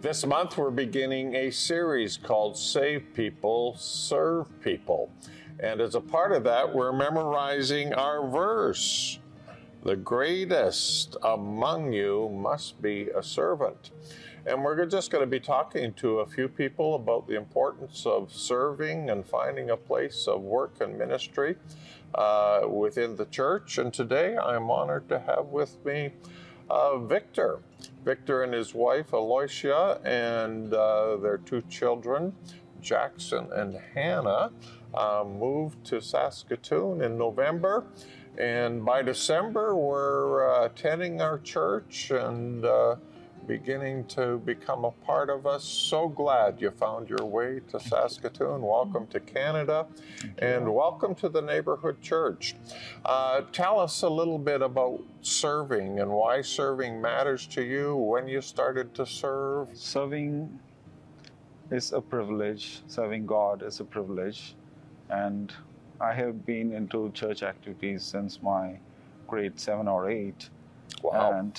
This month, we're beginning a series called Save People, Serve People. And as a part of that, we're memorizing our verse The greatest among you must be a servant. And we're just going to be talking to a few people about the importance of serving and finding a place of work and ministry uh, within the church. And today I'm honored to have with me uh, Victor. Victor and his wife, Aloysia, and uh, their two children, Jackson and Hannah, uh, moved to Saskatoon in November. And by December, we're uh, attending our church and uh, beginning to become a part of us. So glad you found your way to Saskatoon. Welcome to Canada and welcome to the neighborhood church. Uh, tell us a little bit about serving and why serving matters to you, when you started to serve. Serving is a privilege, serving God is a privilege, and I have been into church activities since my grade seven or eight. Wow. And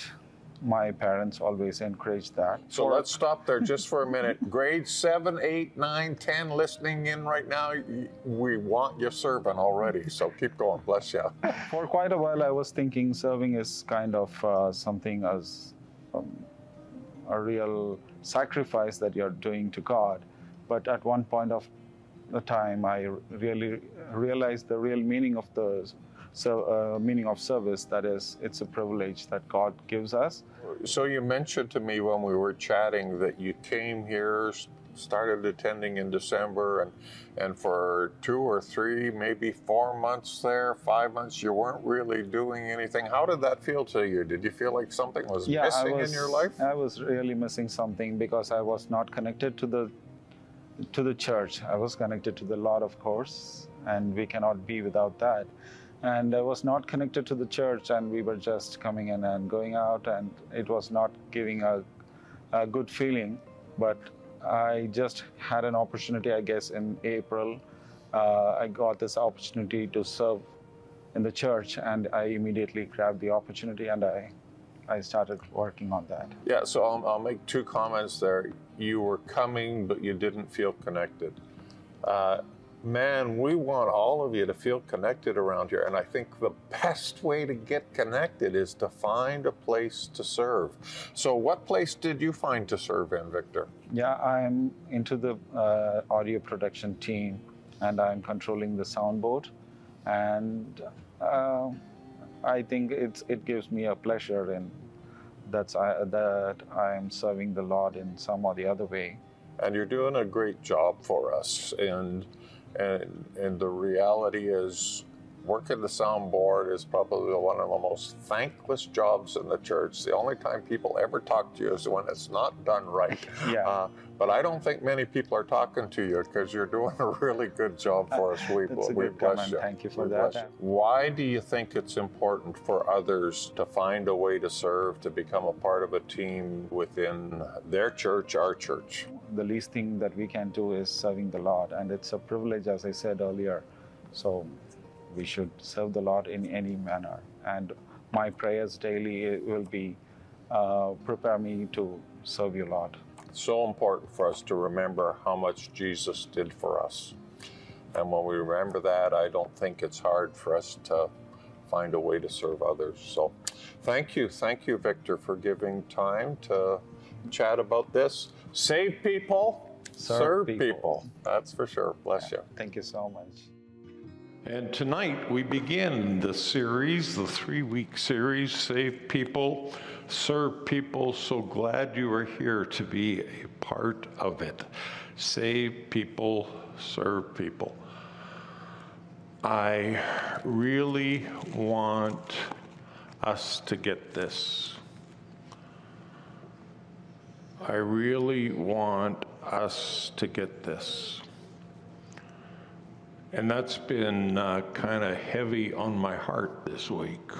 my parents always encouraged that. So let's stop there just for a minute. Grade seven, eight, nine, ten, listening in right now, we want you serving already. So keep going. Bless you. for quite a while, I was thinking serving is kind of uh, something as um, a real sacrifice that you're doing to God. But at one point of the time, I really realized the real meaning of the so, uh, meaning of service. That is, it's a privilege that God gives us. So you mentioned to me when we were chatting that you came here, started attending in December, and and for two or three, maybe four months there, five months, you weren't really doing anything. How did that feel to you? Did you feel like something was missing in your life? I was really missing something because I was not connected to the to the church. I was connected to the Lord, of course, and we cannot be without that. And I was not connected to the church, and we were just coming in and going out, and it was not giving a, a good feeling. But I just had an opportunity, I guess, in April. Uh, I got this opportunity to serve in the church, and I immediately grabbed the opportunity and I I started working on that. Yeah, so I'll, I'll make two comments there. You were coming, but you didn't feel connected. Uh, man, we want all of you to feel connected around here. And I think the best way to get connected is to find a place to serve. So, what place did you find to serve in, Victor? Yeah, I'm into the uh, audio production team, and I'm controlling the soundboard, and uh, I think it's it gives me a pleasure in that's I, that I'm serving the Lord in some or the other way. and you're doing a great job for us and and and the reality is working the soundboard is probably one of the most thankless jobs in the church the only time people ever talk to you is when it's not done right Yeah. uh, but i don't think many people are talking to you because you're doing a really good job for us we, That's a we good bless comment. you Thank you for We that. you. why do you think it's important for others to find a way to serve to become a part of a team within their church our church The least thing that we can do is serving the Lord, and it's a privilege, as I said earlier. So we should serve the Lord in any manner. And my prayers daily will be, uh, prepare me to serve you, Lord. so important for us to remember how much Jesus did for us. And when we remember that, I don't think it's hard for us to find a way to serve others. So thank you. Thank you, Victor, for giving time to chat about this. Save people, Serve people. people. That's for sure. Bless you. Thank you so much. And tonight we begin the series, the three week series, Save People, Serve People. So glad you are here to be a part of it. Save people, serve people. I really want us to get this. I really want us to get this. And that's been uh, kind of heavy on my heart this week.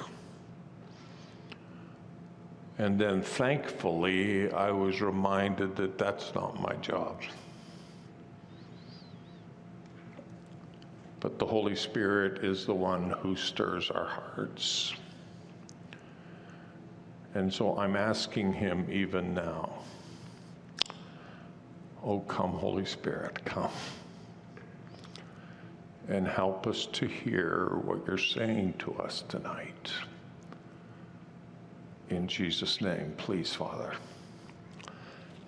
And then thankfully, I was reminded that that's not my job. But the Holy Spirit is the one who stirs our hearts. And so I'm asking Him even now Oh, come, Holy Spirit, come. And help us to hear what you're saying to us tonight. In Jesus' name, please, Father.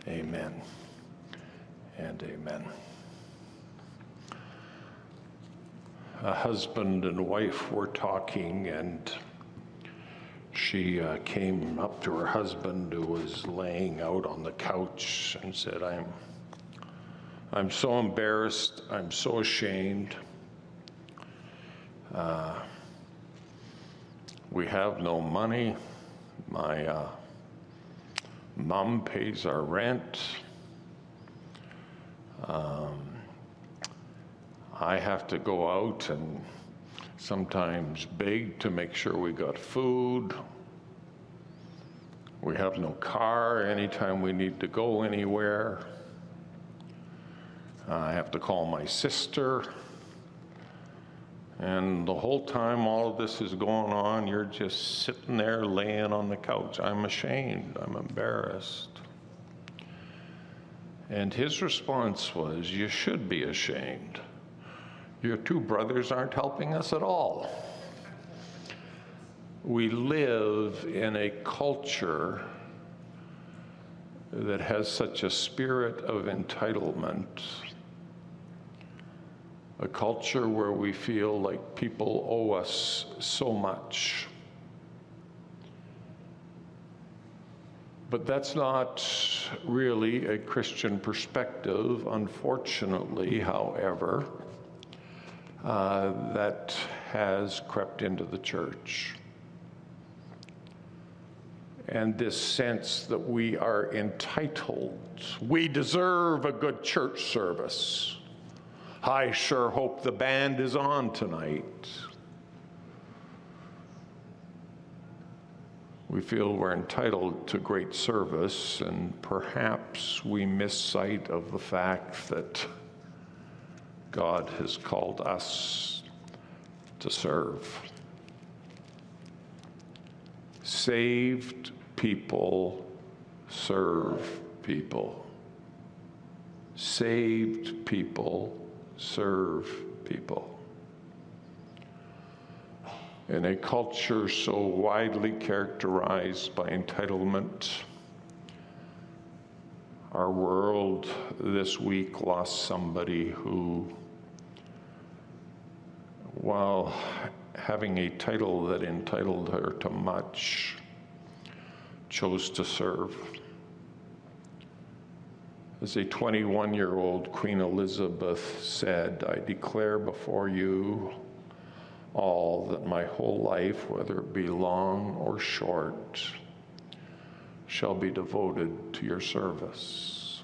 Amen and amen. A husband and wife were talking, and she uh, came up to her husband who was laying out on the couch and said, I'm, I'm so embarrassed, I'm so ashamed. Uh, we have no money. My uh, mom pays our rent. Um, I have to go out and sometimes beg to make sure we got food. We have no car anytime we need to go anywhere. I have to call my sister. And the whole time all of this is going on, you're just sitting there laying on the couch. I'm ashamed. I'm embarrassed. And his response was, You should be ashamed. Your two brothers aren't helping us at all. We live in a culture that has such a spirit of entitlement, a culture where we feel like people owe us so much. But that's not really a Christian perspective. Unfortunately, however, uh, that has crept into the church. And this sense that we are entitled, we deserve a good church service. I sure hope the band is on tonight. We feel we're entitled to great service, and perhaps we miss sight of the fact that God has called us to serve. Saved people serve people. Saved people serve people. In a culture so widely characterized by entitlement, our world this week lost somebody who while having a title that entitled her to much, chose to serve. As a 21 year old Queen Elizabeth said, I declare before you all that my whole life, whether it be long or short, shall be devoted to your service.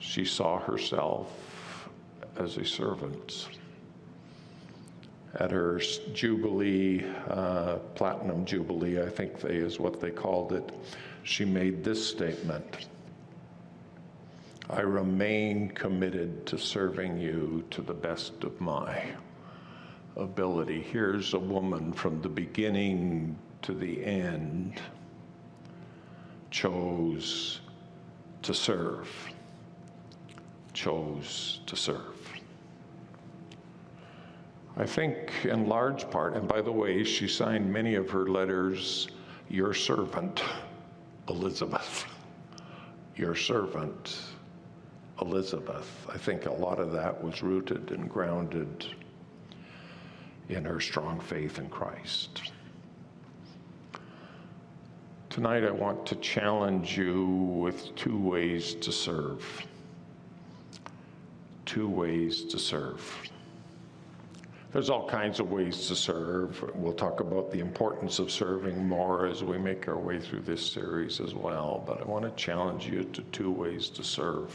She saw herself as a servant at her Jubilee, uh, Platinum Jubilee, I think they is what they called it, she made this statement I remain committed to serving you to the best of my ability. Here's a woman from the beginning to the end chose to serve, chose to serve. I think, in large part, and by the way, she signed many of her letters, Your servant, Elizabeth. Your servant, Elizabeth. I think a lot of that was rooted and grounded in her strong faith in Christ. Tonight, I want to challenge you with two ways to serve. Two ways to serve. There's all kinds of ways to serve. We'll talk about the importance of serving more as we make our way through this series as well. But I want to challenge you to two ways to serve.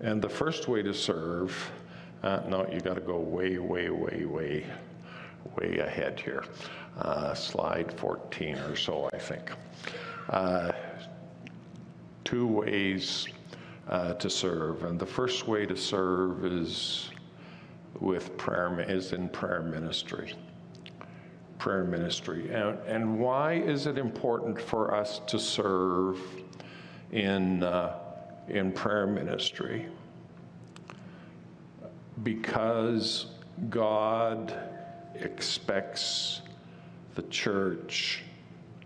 And the first way to serve, uh, no, you got to go way, way, way, way, way ahead here. Uh, slide 14 or so, I think. Uh, two ways uh, to serve. And the first way to serve is with prayer is in prayer ministry. Prayer ministry. And, and why is it important for us to serve in, uh, in prayer ministry because God expects the church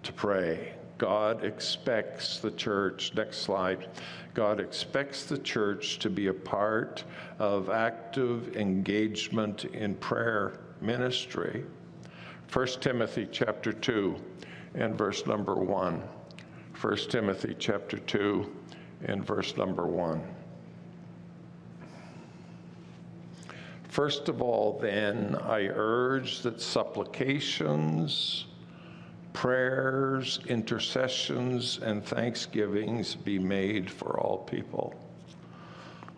to pray. God expects the church, next slide, God expects the church to be a part of active engagement in prayer ministry. 1 Timothy chapter 2 and verse number 1. 1 Timothy chapter 2 and verse number 1. First of all, then, I urge that supplications, prayers, intercessions, and thanksgivings be made for all people.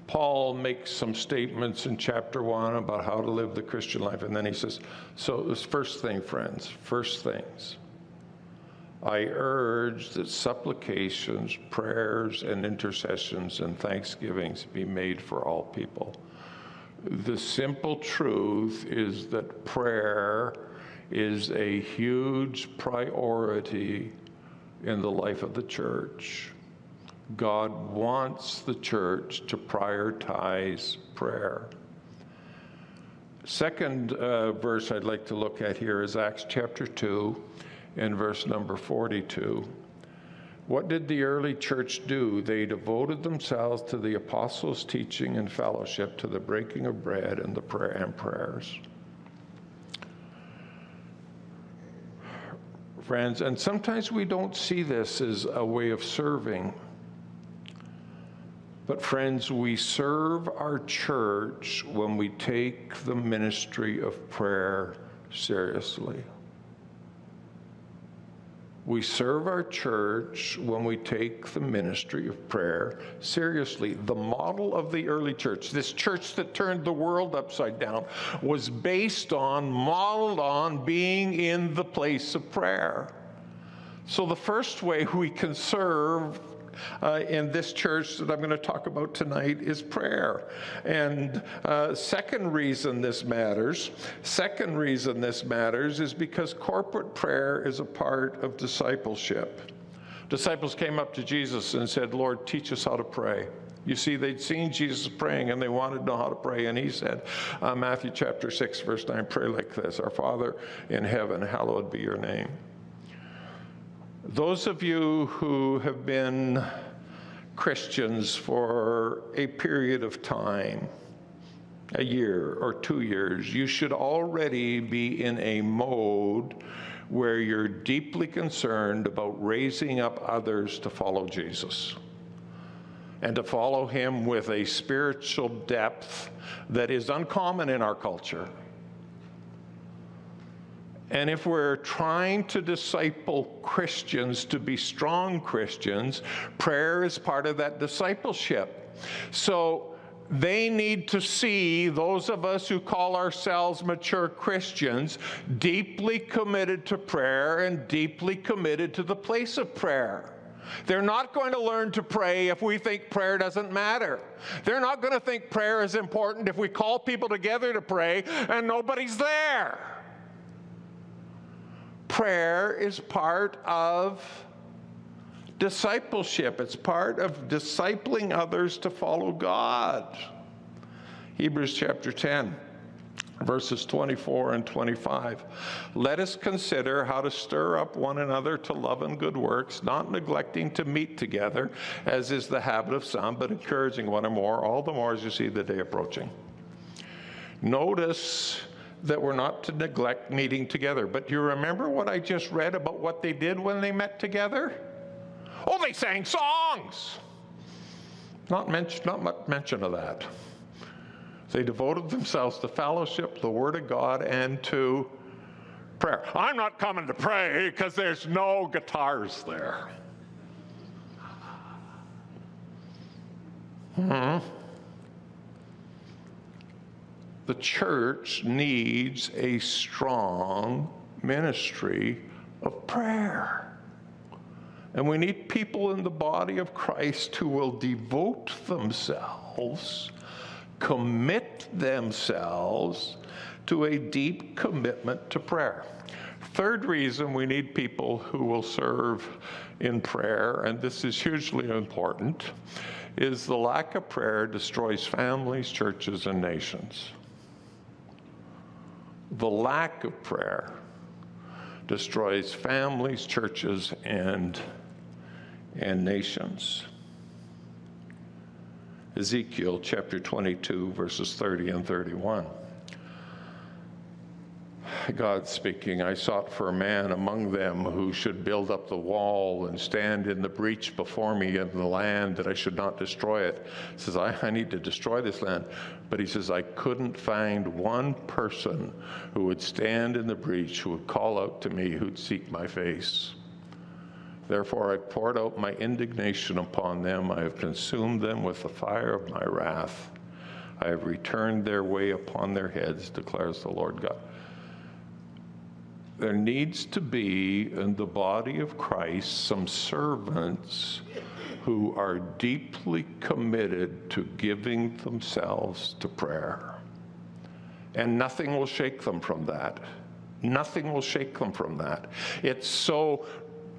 Paul makes some statements in chapter one about how to live the Christian life, and then he says, So, this first thing, friends, first things. I urge that supplications, prayers, and intercessions and thanksgivings be made for all people. The simple truth is that prayer is a huge priority in the life of the church. God wants the church to prioritize prayer. Second uh, verse I'd like to look at here is Acts chapter 2 and verse number 42. What did the early church do? They devoted themselves to the apostles' teaching and fellowship, to the breaking of bread and the prayer and prayers. Friends, and sometimes we don't see this as a way of serving. But, friends, we serve our church when we take the ministry of prayer seriously. We serve our church when we take the ministry of prayer seriously. The model of the early church, this church that turned the world upside down, was based on, modeled on being in the place of prayer. So, the first way we can serve uh, in this church that I'm going to talk about tonight is prayer. And uh, second reason this matters, second reason this matters is because corporate prayer is a part of discipleship. Disciples came up to Jesus and said, Lord, teach us how to pray. You see, they'd seen Jesus praying and they wanted to know how to pray. And he said, uh, Matthew chapter 6, verse 9, pray like this Our Father in heaven, hallowed be your name. Those of you who have been Christians for a period of time, a year or two years, you should already be in a mode where you're deeply concerned about raising up others to follow Jesus and to follow him with a spiritual depth that is uncommon in our culture. And if we're trying to disciple Christians to be strong Christians, prayer is part of that discipleship. So they need to see those of us who call ourselves mature Christians deeply committed to prayer and deeply committed to the place of prayer. They're not going to learn to pray if we think prayer doesn't matter. They're not going to think prayer is important if we call people together to pray and nobody's there prayer is part of discipleship, it's part of discipling others to follow God. Hebrews chapter 10 verses 24 and 25. Let us consider how to stir up one another to love and good works, not neglecting to meet together, as is the habit of some, but encouraging one or more, all the more as you see the day approaching. Notice that we're not to neglect meeting together. But do you remember what I just read about what they did when they met together? Oh, they sang songs. Not, mention, not much mention of that. They devoted themselves to fellowship, the Word of God, and to prayer. I'm not coming to pray because there's no guitars there. Hmm the church needs a strong ministry of prayer. And we need people in the body of Christ who will devote themselves, commit themselves to a deep commitment to prayer. Third reason we need people who will serve in prayer, and this is hugely important, is the lack of prayer destroys families, churches, and nations. The lack of prayer destroys families, churches, and, and nations. Ezekiel chapter 22, verses 30 and 31. God speaking, I sought for a man among them who should build up the wall and stand in the breach before me in the land that I should not destroy it. He says, I, I need to destroy this land. But he says, I couldn't find one person who would stand in the breach, who would call out to me, who'd seek my face. Therefore, I poured out my indignation upon them. I have consumed them with the fire of my wrath. I have returned their way upon their heads, declares the Lord God there needs to be in the body of Christ some servants who are deeply committed to giving themselves to prayer. And nothing will shake them from that. Nothing will shake them from that. It's so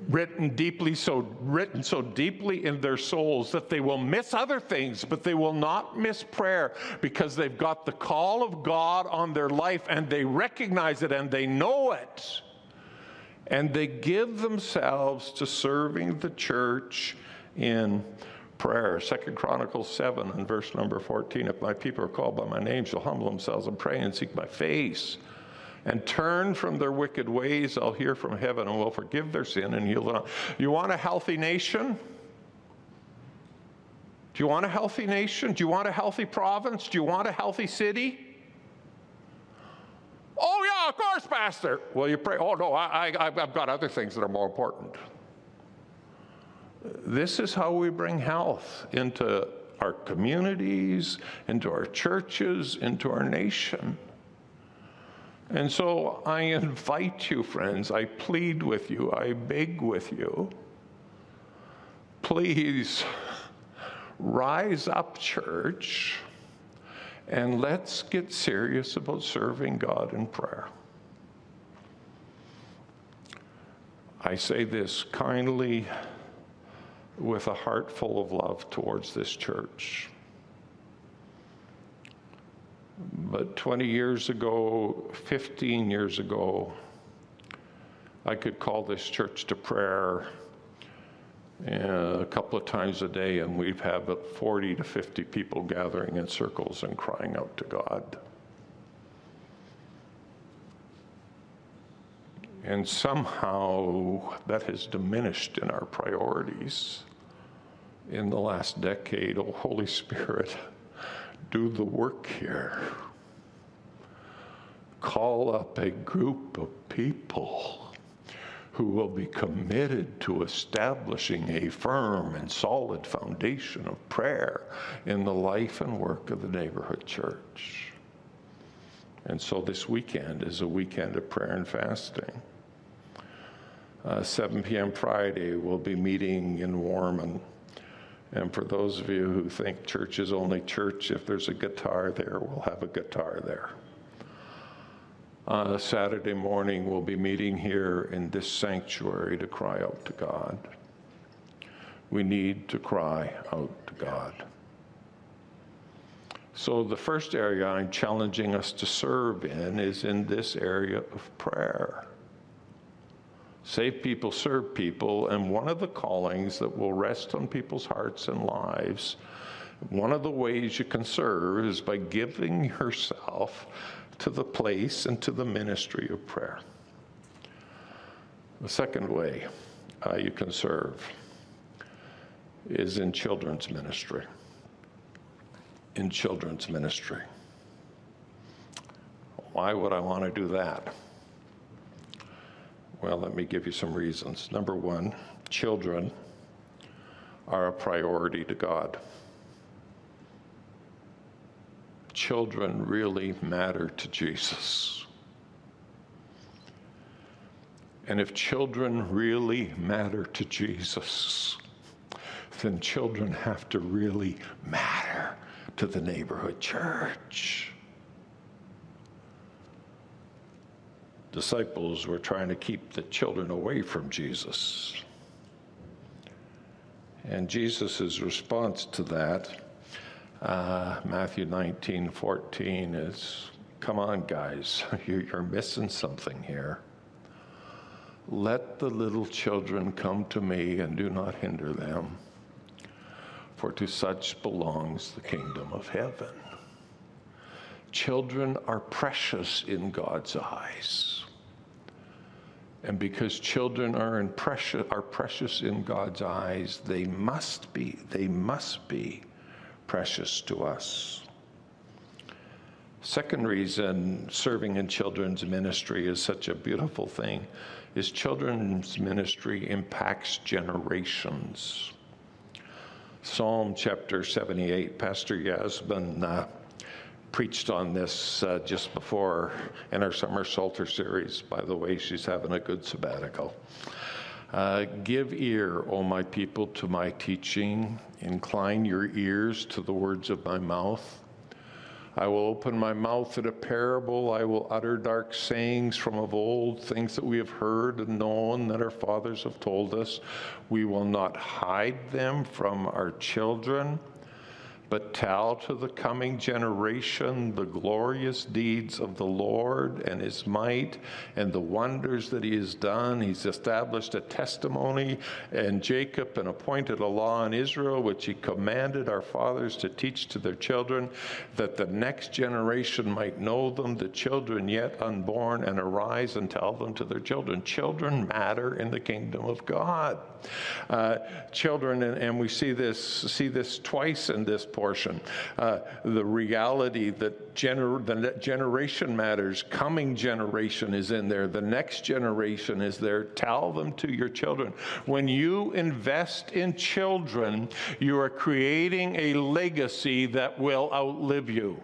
written deeply so written so deeply in their souls that they will miss other things but they will not miss prayer because they've got the call of God on their life and they recognize it and they know it and they give themselves to serving the church in prayer. Second Chronicles 7 and verse number 14. If my people are called by my name, shall humble themselves and pray and seek my face and turn from their wicked ways, I'll hear from heaven and will forgive their sin and heal them. You want a healthy nation? Do you want a healthy nation? Do you want a healthy province? Do you want a healthy city? Oh, yeah, of course, Pastor. Well, you pray. Oh, no, I, I, I've got other things that are more important. This is how we bring health into our communities, into our churches, into our nation. And so I invite you, friends, I plead with you, I beg with you, please rise up, church, and let's get serious about serving God in prayer. I say this kindly with a heart full of love towards this church. But 20 years ago, 15 years ago, I could call this church to prayer uh, a couple of times a day, and we'd have 40 to 50 people gathering in circles and crying out to God. And somehow that has diminished in our priorities in the last decade. Oh, Holy Spirit do the work here. Call up a group of people who will be committed to establishing a firm and solid foundation of prayer in the life and work of the neighborhood church. And so this weekend is a weekend of prayer and fasting. Uh, 7 p.m. Friday, we'll be meeting in Warman and for those of you who think church is only church, if there's a guitar there, we'll have a guitar there. Uh, Saturday morning, we'll be meeting here in this sanctuary to cry out to God. We need to cry out to God. So, the first area I'm challenging us to serve in is in this area of prayer save people, serve people, and one of the callings that will rest on people's hearts and lives, one of the ways you can serve is by giving yourself to the place and to the ministry of prayer. The second way uh, you can serve is in children's ministry. In children's ministry. Why would I want to do that? Well, let me give you some reasons. Number one, children are a priority to God. Children really matter to Jesus. And if children really matter to Jesus, then children have to really matter to the neighborhood church. Disciples were trying to keep the children away from Jesus. And Jesus' response to that, uh, Matthew 19 14, is come on, guys, you're missing something here. Let the little children come to me and do not hinder them, for to such belongs the kingdom of heaven. Children are precious in God's eyes. And because children are, precious, are precious in God's eyes, they must be, they must be precious to us. Second reason serving in children's ministry is such a beautiful thing is children's ministry impacts generations. Psalm chapter 78, Pastor Yasmin uh, preached on this uh, just before in our summer Psalter series. By the way, she's having a good sabbatical. Uh, Give ear, O my people, to my teaching. Incline your ears to the words of my mouth. I will open my mouth in a parable. I will utter dark sayings from of old, things that we have heard and known that our fathers have told us. We will not hide them from our children but tell to the coming generation the glorious deeds of the Lord and his might and the wonders that he has done. He's established a testimony in Jacob and appointed a law in Israel, which he commanded our fathers to teach to their children, that the next generation might know them, the children yet unborn, and arise and tell them to their children. Children matter in the kingdom of God. Uh, children, and, and, we see this see this twice in this portion. Uh, the reality that gener- the generation matters, coming generation is in there, the next generation is there. Tell them to your children. When you invest in children, you are creating a legacy that will outlive you.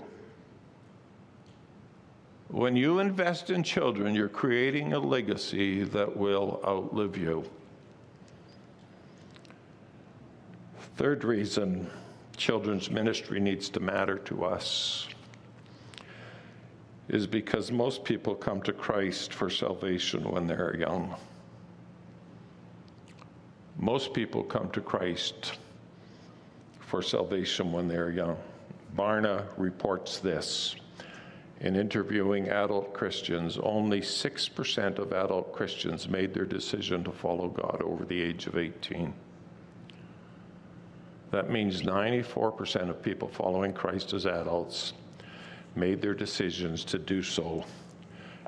When you invest in children, you're creating a legacy that will outlive you. Third reason children's ministry needs to matter to us is because most people come to Christ for salvation when they're young. Most people come to Christ for salvation when they're young. Barna reports this. In interviewing adult Christians, only 6% of adult Christians made their decision to follow God over the age of 18. That means 94% of people following Christ as adults made their decisions to do so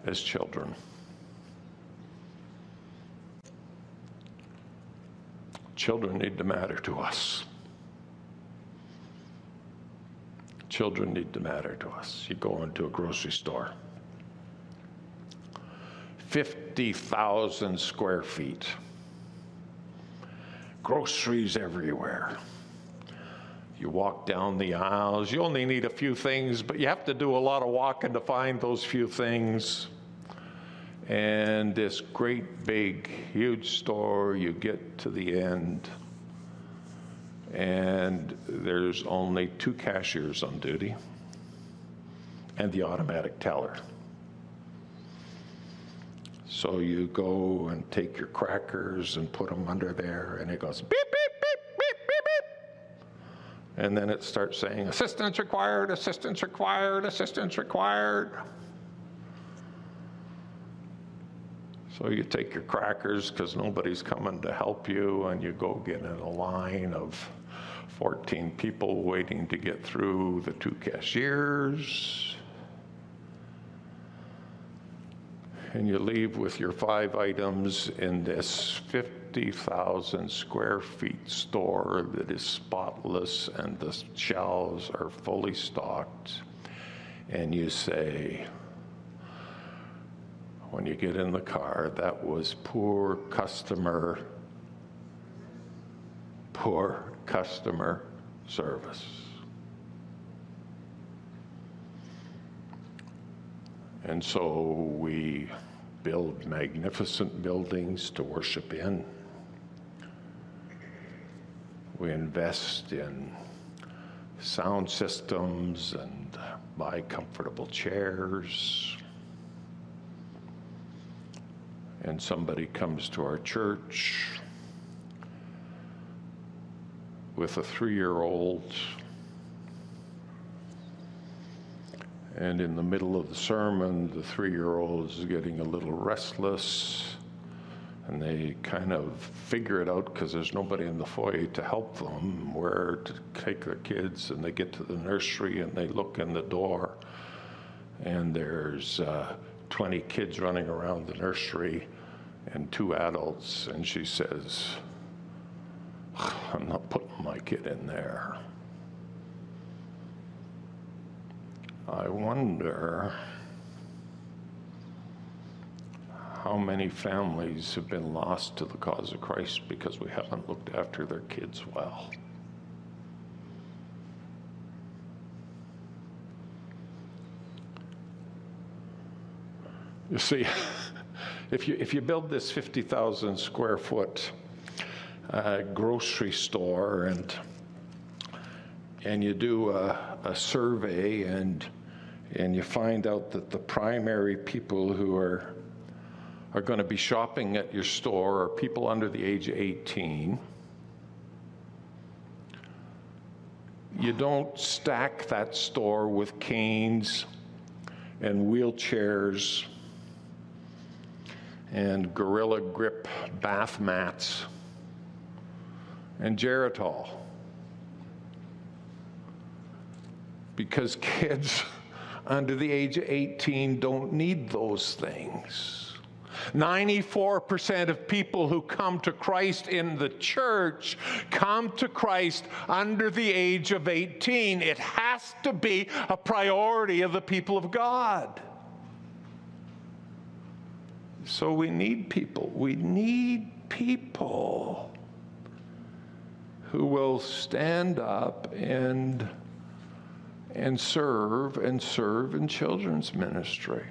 as children. Children need to matter to us. Children need to matter to us. You go into a grocery store, 50,000 square feet, groceries everywhere. You walk down the aisles. You only need a few things, but you have to do a lot of walking to find those few things. And this great, big, huge store, you get to the end, and there's only two cashiers on duty and the automatic teller. So you go and take your crackers and put them under there, and it goes beep, beep and then it starts saying, assistance required, assistance required, assistance required. So you take your crackers because nobody's coming to help you, and you go get in a line of 14 people waiting to get through the two cashiers. And you leave with your five items in this 50 50,000 square feet store that is spotless and the shelves are fully stocked, and you say, when you get in the car, that was poor customer, poor customer service. And so we build magnificent buildings to worship in. We invest in sound systems and buy comfortable chairs. and somebody comes to our church with a three year old, and in the middle of the sermon, the three year old is getting a little restless. And they kind of figure it out because there's nobody in the foyer to help them where to take their kids. And they get to the nursery and they look in the door, and there's uh, 20 kids running around the nursery and two adults, and she says, I'm not putting my kid in there. I wonder how many families have been lost to the cause of Christ because we haven't looked after their kids well. You see, if you, if you build this 50,000 square foot uh, grocery store and, and you do a, a survey and, and you find out that the primary people who are, are going to be shopping at your store are people under the age of 18, you don't stack that store with canes and wheelchairs and Gorilla Grip bath mats and Geritol. Because kids under the age of 18 don't need those things. 94% of people who come to Christ in the church come to Christ under the age of 18. It has to be a priority of the people of God. So we need people. We need people who will stand up and and serve and serve in children's ministry.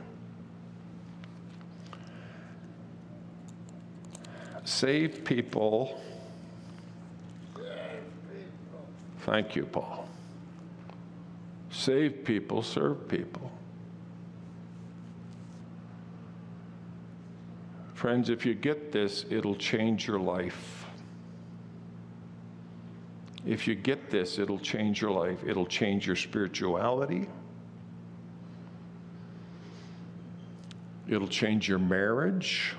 Save people. Thank you, Paul. Save people, serve people. Friends, if you get this, it'll change your life. If you get this, it'll change your life. It'll change your spirituality. It'll change your marriage.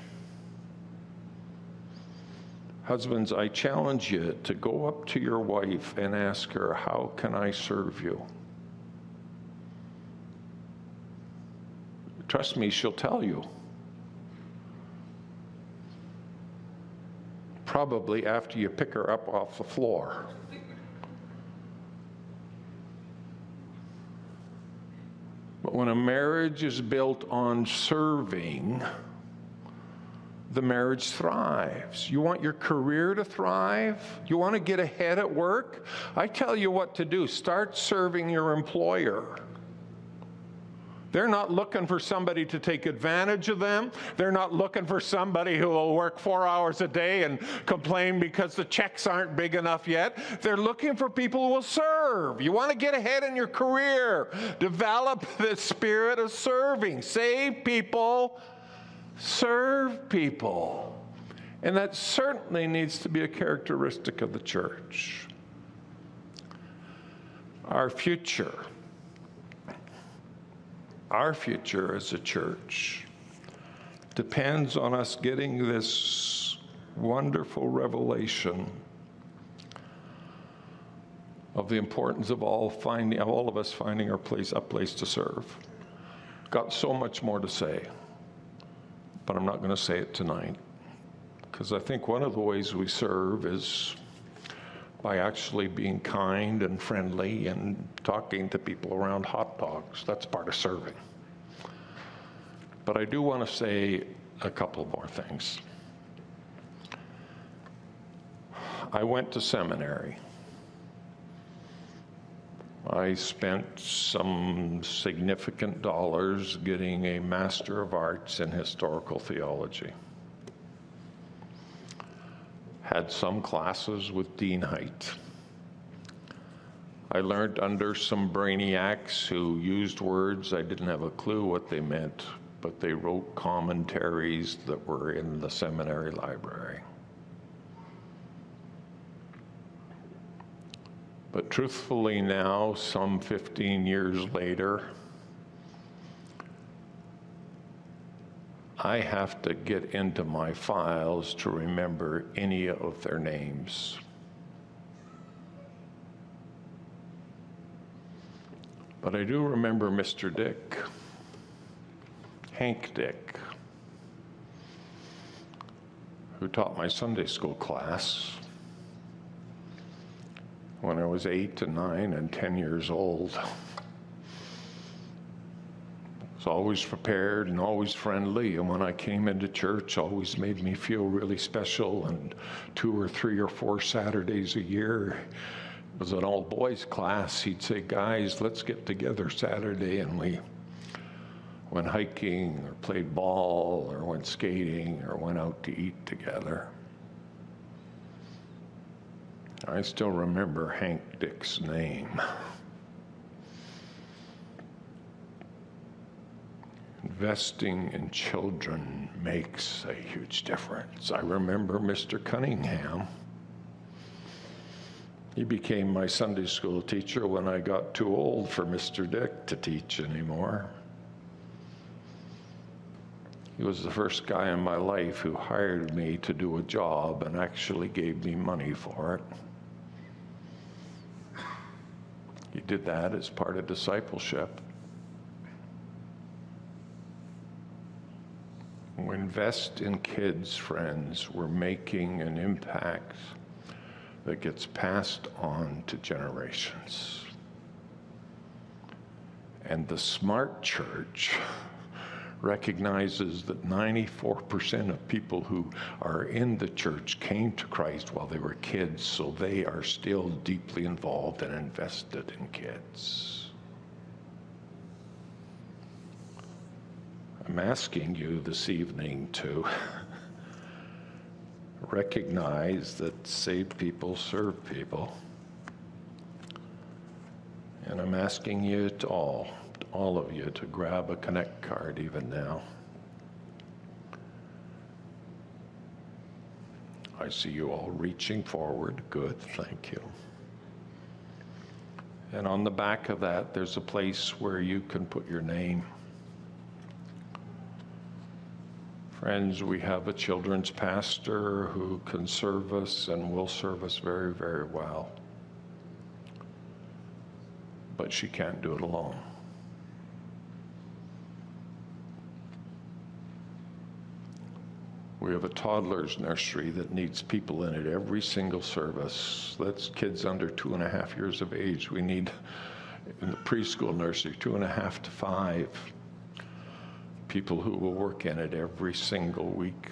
Husbands, I challenge you to go up to your wife and ask her, How can I serve you? Trust me, she'll tell you. probably after you pick her up off the floor. But when a marriage is built on serving, the marriage thrives. You want your career to thrive? You want to get ahead at work? I tell you what to do start serving your employer. They're not looking for somebody to take advantage of them. They're not looking for somebody who will work four hours a day and complain because the checks aren't big enough yet. They're looking for people who will serve. You want to get ahead in your career, develop the spirit of serving, save people, serve people. And that certainly needs to be a characteristic of the church. Our future our future as a church depends on us getting this wonderful revelation of the importance of all finding all of us finding our place a place to serve. Got so much more to say, but I'm not going to say it tonight because I think one of the ways we serve is by actually being kind and friendly and talking to people around hot dogs. That's part of serving. But I do want to say a couple more things. I went to seminary. I spent some significant dollars getting a Master of Arts in Historical Theology had some classes with Dean Height. I learned under some brainiacs who used words I didn't have a clue what they meant, but they wrote commentaries that were in the seminary library. But truthfully, now, some 15 years later, I have to get into my files to remember any of their names. But I do remember Mr. Dick, Hank Dick, who taught my Sunday school class when I was eight and nine and 10 years old I was always prepared and always friendly. And when I came into church, always made me feel really special. And two or three or four Saturdays a year, it was an all boys class. He'd say, Guys, let's get together Saturday. And we went hiking or played ball or went skating or went out to eat together. I still remember Hank Dick's name. investing in children makes a huge difference. I remember Mr. Cunningham. He became my Sunday school teacher when I got too old for Mr. Dick to teach anymore. He was the first guy in my life who hired me to do a job and actually gave me money for it. He did that as part of discipleship. we invest in kids, friends, we're making an impact that gets passed on to generations. And the smart church recognizes that 94% of people who are in the church came to Christ while they were kids, so they are still deeply involved and invested in kids. I'm asking you this evening to recognize that saved people serve people. And I'm asking you to all, all of you, to grab a Connect card even now. I see you all reaching forward. Good, thank you. And on the back of that, there's a place where you can put your name. Friends, we have a children's pastor who can serve us and will serve us very, very well. But she can't do it alone. We have a toddler's nursery that needs people in it every single service. That's kids under two and a half years of age. We need in the preschool nursery, two and a half to five people who will work in it every single week.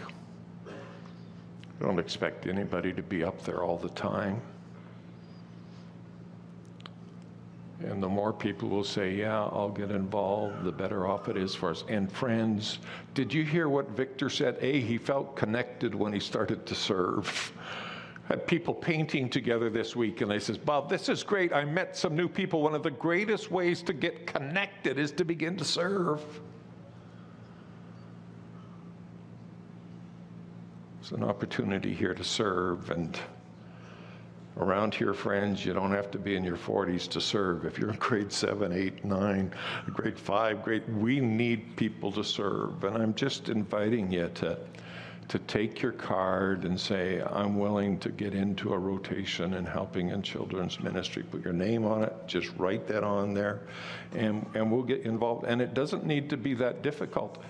Don't expect anybody to be up there all the time. And the more people will say, Yeah, I'll get involved, the better off it is for us. And friends, did you hear what Victor said? A, he felt connected when he started to serve. Had people painting together this week, and they says, Bob, this is great. I met some new people. One of the greatest ways to get connected is to begin to serve. It's an opportunity here to serve. And around here, friends, you don't have to be in your 40s to serve. If you're in grade seven, eight, nine, grade five, grade, we need people to serve. And I'm just inviting you to, to take your card and say, I'm willing to get into a rotation in helping in children's ministry. Put your name on it, just write that on there, and, and we'll get involved. And it doesn't need to be that difficult.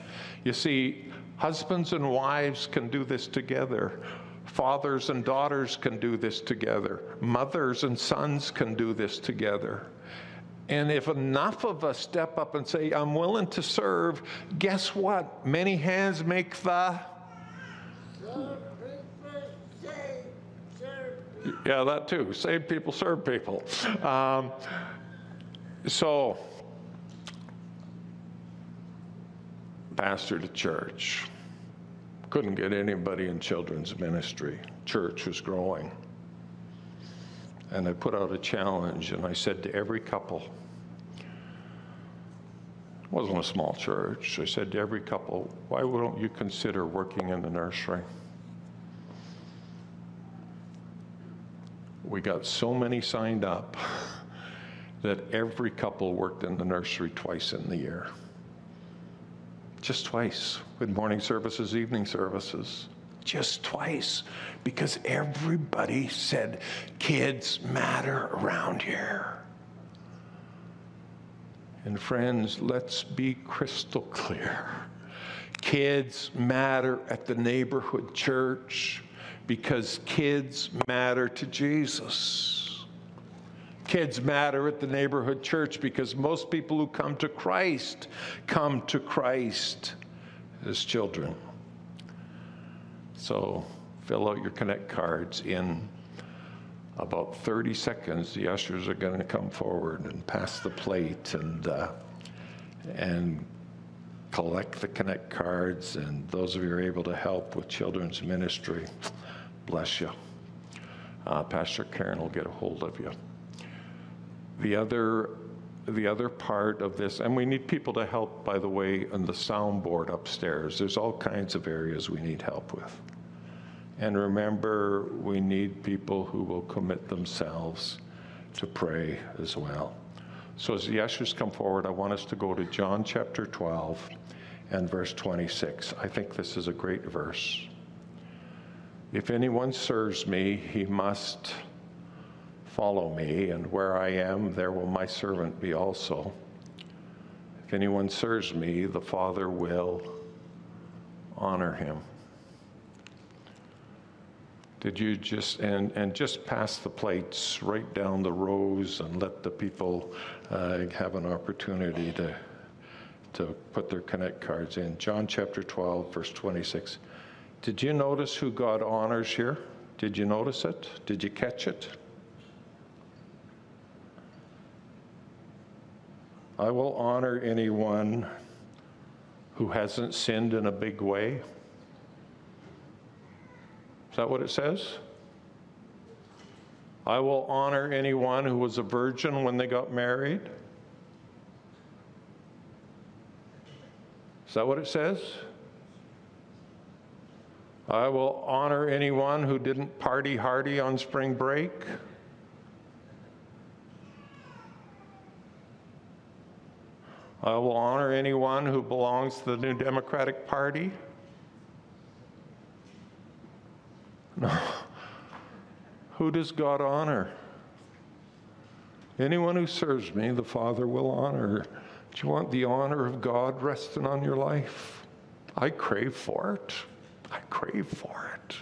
You see, Husbands and wives can do this together. Fathers and daughters can do this together. Mothers and sons can do this together. And if enough of us step up and say, I'm willing to serve, guess what? Many hands make the. Yeah, that too. Save people, serve people. Um, so, pastor a church. Couldn't get anybody in children's ministry. Church was growing. And I put out a challenge and I said to every couple, It wasn't a small church. I said to every couple, why don't you consider working in the nursery? We got so many signed up that every couple worked in the nursery twice in the year. Just twice, with morning services, evening services. Just twice, because everybody said kids matter around here. And friends, let's be crystal clear. Kids matter at the neighborhood church because kids matter to Jesus. Kids matter at the neighborhood church because most people who come to Christ come to Christ as children. So fill out your Connect cards in about 30 seconds, the ushers are going to come forward and pass the plate and uh, and collect the connect cards. And those of you who are able to help with children's ministry, bless you. Uh, Pastor Karen will get a hold of you. The other the other part of this, and we need people to help, by the way, on the soundboard upstairs. There's all kinds of areas we need help with. And remember, we need people who will commit themselves to pray as well. So as the ushers come forward, I want us to go to John chapter 12 and verse 26. I think this is a great verse. If anyone serves me, he must follow me, and where I am, there will my servant be also. If anyone serves me, the Father will honor him. Did you just, and, and just pass the plates right down the rows and let the people uh, have an opportunity to, to put their connect cards in? John chapter 12, verse 26. Did you notice who God honors here? Did you notice it? Did you catch it? I will honor anyone who hasn't sinned in a big way. Is that what it says? I will honor anyone who was a virgin when they got married. Is that what it says? I will honor anyone who didn't party hardy on spring break. I will honor anyone who belongs to the New Democratic Party. No. Who does God honor? Anyone who serves me, the Father will honor. Do you want the honor of God resting on your life? I crave for it. I crave for it.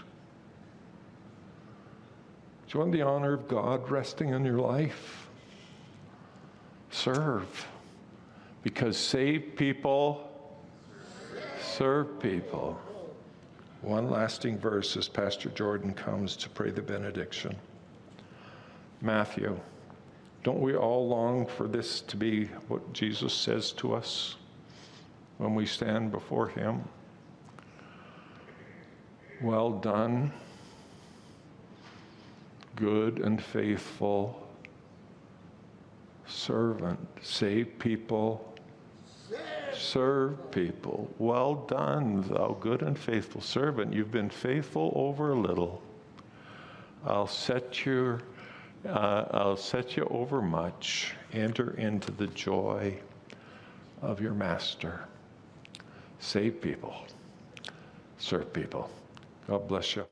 Do you want the honor of God resting on your life? Serve. Because save people, serve people. One lasting verse as Pastor Jordan comes to pray the benediction. Matthew, don't we all long for this to be what Jesus says to us when we stand before Him? Well done, good and faithful servant. Save people serve people. Well done, thou good and faithful servant. You've been faithful over a little. I'll set you, uh, I'll set you over much. Enter into the joy of your master. Save people, serve people. God bless you.